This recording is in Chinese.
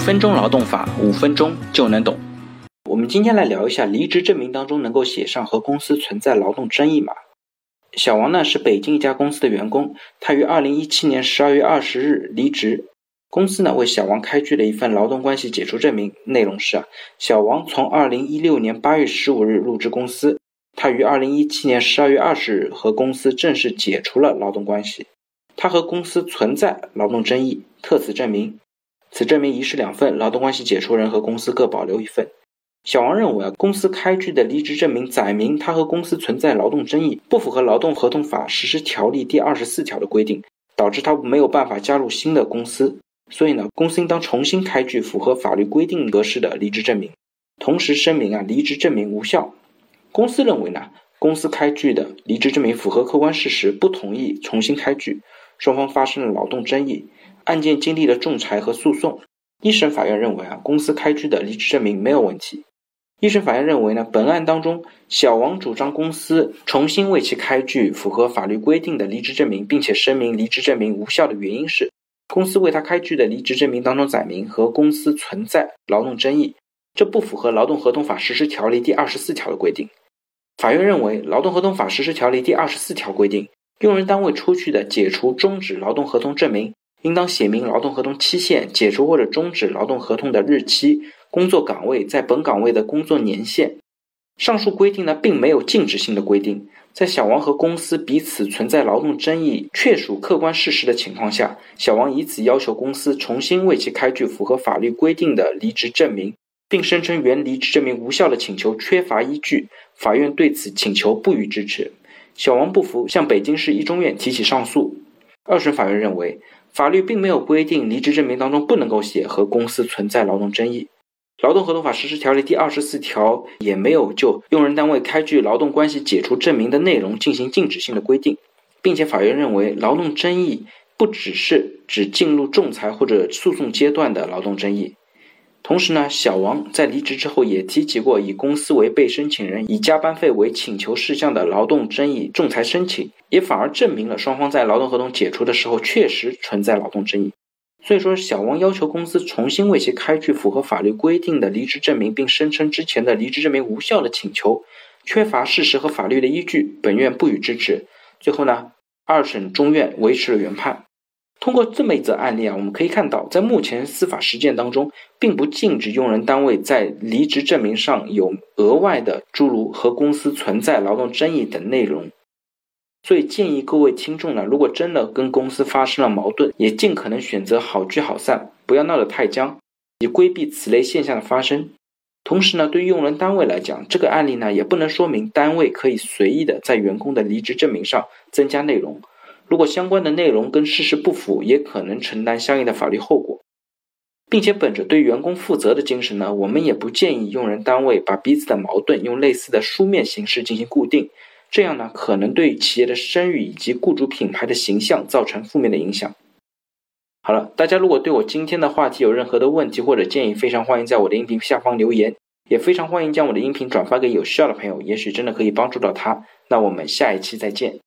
分钟劳动法，五分钟就能懂。我们今天来聊一下离职证明当中能够写上和公司存在劳动争议吗？小王呢是北京一家公司的员工，他于二零一七年十二月二十日离职。公司呢为小王开具了一份劳动关系解除证明，内容是啊，小王从二零一六年八月十五日入职公司，他于二零一七年十二月二十日和公司正式解除了劳动关系。他和公司存在劳动争议，特此证明。此证明一式两份，劳动关系解除人和公司各保留一份。小王认为啊，公司开具的离职证明载明他和公司存在劳动争议，不符合劳动合同法实施条例第二十四条的规定，导致他没有办法加入新的公司。所以呢，公司应当重新开具符合法律规定格式的离职证明，同时声明啊，离职证明无效。公司认为呢，公司开具的离职证明符合客观事实，不同意重新开具。双方发生了劳动争议，案件经历了仲裁和诉讼。一审法院认为啊，公司开具的离职证明没有问题。一审法院认为呢，本案当中，小王主张公司重新为其开具符合法律规定的离职证明，并且声明离职证明无效的原因是，公司为他开具的离职证明当中载明和公司存在劳动争议，这不符合劳动合同法实施条例第二十四条的规定。法院认为，劳动合同法实施条例第二十四条规定。用人单位出具的解除、终止劳动合同证明，应当写明劳动合同期限、解除或者终止劳动合同的日期、工作岗位在本岗位的工作年限。上述规定呢，并没有禁止性的规定。在小王和公司彼此存在劳动争议，确属客观事实的情况下，小王以此要求公司重新为其开具符合法律规定的离职证明，并声称原离职证明无效的请求缺乏依据。法院对此请求不予支持。小王不服，向北京市一中院提起上诉。二审法院认为，法律并没有规定离职证明当中不能够写和公司存在劳动争议。劳动合同法实施条例第二十四条也没有就用人单位开具劳动关系解除证明的内容进行禁止性的规定，并且法院认为，劳动争议不只是指进入仲裁或者诉讼阶段的劳动争议。同时呢，小王在离职之后也提起过以公司为被申请人、以加班费为请求事项的劳动争议仲裁申请，也反而证明了双方在劳动合同解除的时候确实存在劳动争议。所以说，小王要求公司重新为其开具符合法律规定的离职证明，并声称之前的离职证明无效的请求缺乏事实和法律的依据，本院不予支持。最后呢，二审中院维持了原判。通过这么一则案例啊，我们可以看到，在目前司法实践当中，并不禁止用人单位在离职证明上有额外的诸如和公司存在劳动争议等内容。所以建议各位听众呢，如果真的跟公司发生了矛盾，也尽可能选择好聚好散，不要闹得太僵，以规避此类现象的发生。同时呢，对于用人单位来讲，这个案例呢，也不能说明单位可以随意的在员工的离职证明上增加内容。如果相关的内容跟事实不符，也可能承担相应的法律后果，并且本着对员工负责的精神呢，我们也不建议用人单位把彼此的矛盾用类似的书面形式进行固定，这样呢，可能对企业的声誉以及雇主品牌的形象造成负面的影响。好了，大家如果对我今天的话题有任何的问题或者建议，非常欢迎在我的音频下方留言，也非常欢迎将我的音频转发给有需要的朋友，也许真的可以帮助到他。那我们下一期再见。